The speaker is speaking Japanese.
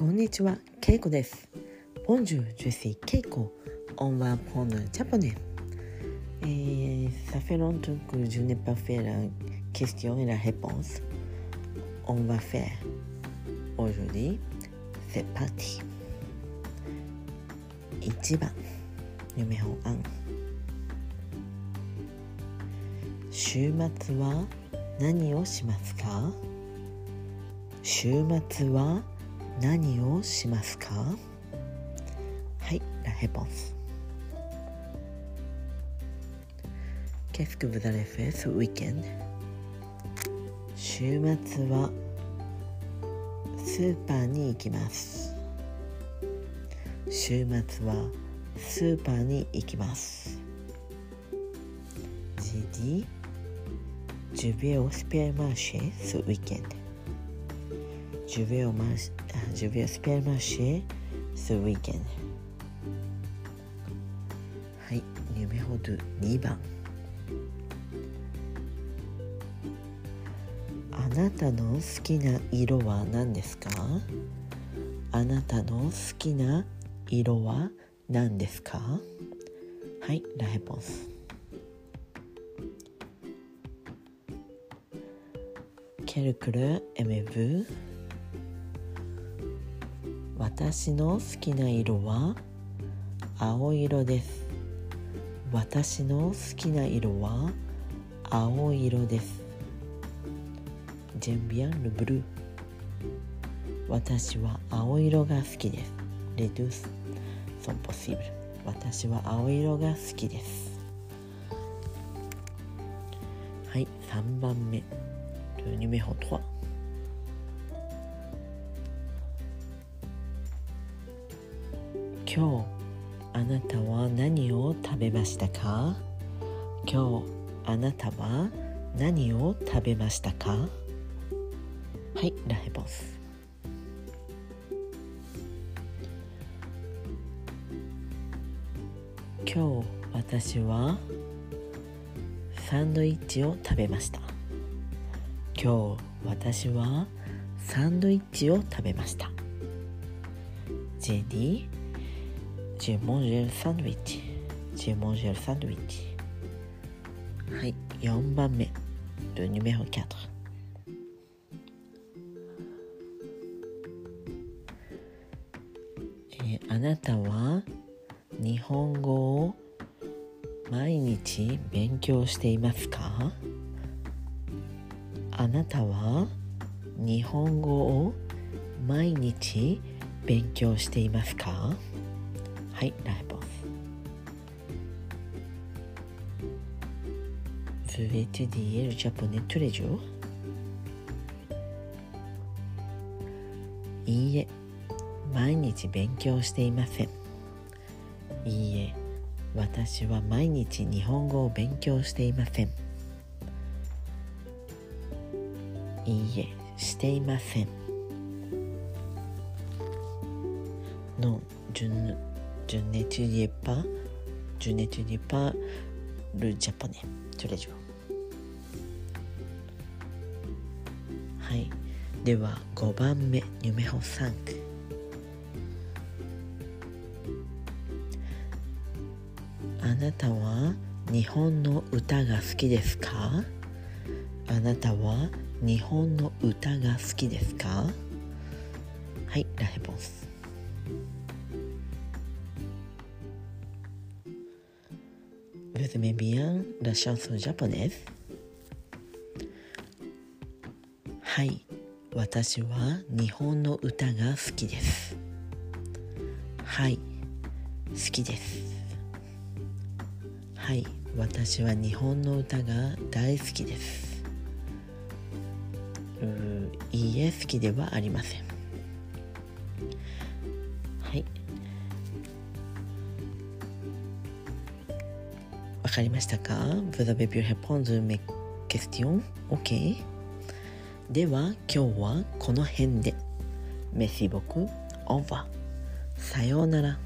こんにちは、ケイコです。 Bonjour, je suis Keiko, on apprend le japonais。えー、サフェロントゥクジュネパフェラキスティオンエラヘポンス、オンワフェア。オジュ、セパティ。一番、 numéro un。週末は何をしますか？週末は何をしますか？はい、ラヘポンス。ケスクブザレフェスウィケン。週末はスーパーに行きます。週末はスーパーに行きます。ジディ、ジュビエオスペアマーシェスウィケンド。Je vais au, mar- ah, je vais au supermarché ce week-end. はい、夢ほど2番。あなたの好きな色は何ですかあなたの好きな色は何ですかはい、ラヘポンス。Quelle couleur aimez-vous? 私の好きな色は青色です。私の好きな色は青色です。J'aime bien le bleu 私は青色が好きです。Les deux sont possibles 私は青色が好きです。はい3番目。Le numéro 3今日あなたは何を食べましたか？今日あなたは何を食べましたか？はい、ラヘボス。今日私はサンドイッチを食べました。今日私はサンドイッチを食べました。J'ai dit J'ai mangé le sandwich. J'ai mangé le sandwich. はい、4番目。Le numéro 4. えーあなたは日本語を毎日勉強していますかあなたは日本語を毎日勉強していますかはい、ライボス。Vous étudiez le japonais tous les jours? いいえ、毎日勉強していません。いいえ、私は毎日日本語を勉強していません。いいえ、していません。Non, je ne, je n'étudiais pas, je n'étudiais pas le japonais tous les jours. はい。では5番目、ヌメホ3。あなたは日本の歌が好きですかあなたは日本の歌が好きですかはい、ラヘボンス。Vous aimez bien la chanson japonés. はい、私は日本の歌が好きです。はい、好きです。はい、私は日本の歌が大好きです。うーいいえ、好きではありません。わかりましたか Vous avez pu répondre mes questions? OK? では今日はこの辺で。Merci beaucoup. Au revoir. さようなら。